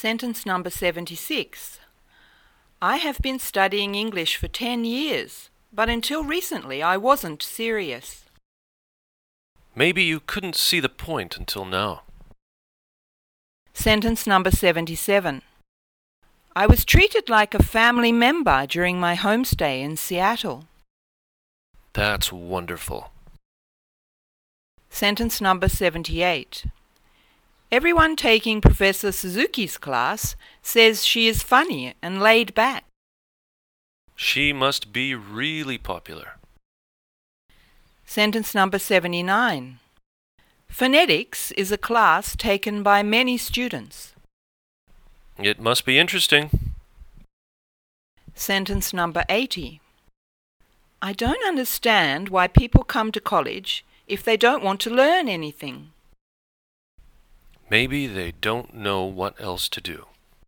Sentence number 76. I have been studying English for 10 years, but until recently I wasn't serious. Maybe you couldn't see the point until now. Sentence number 77. I was treated like a family member during my homestay in Seattle. That's wonderful. Sentence number 78. Everyone taking Professor Suzuki's class says she is funny and laid back. She must be really popular. Sentence number 79. Phonetics is a class taken by many students. It must be interesting. Sentence number 80. I don't understand why people come to college if they don't want to learn anything. Maybe they don't know what else to do.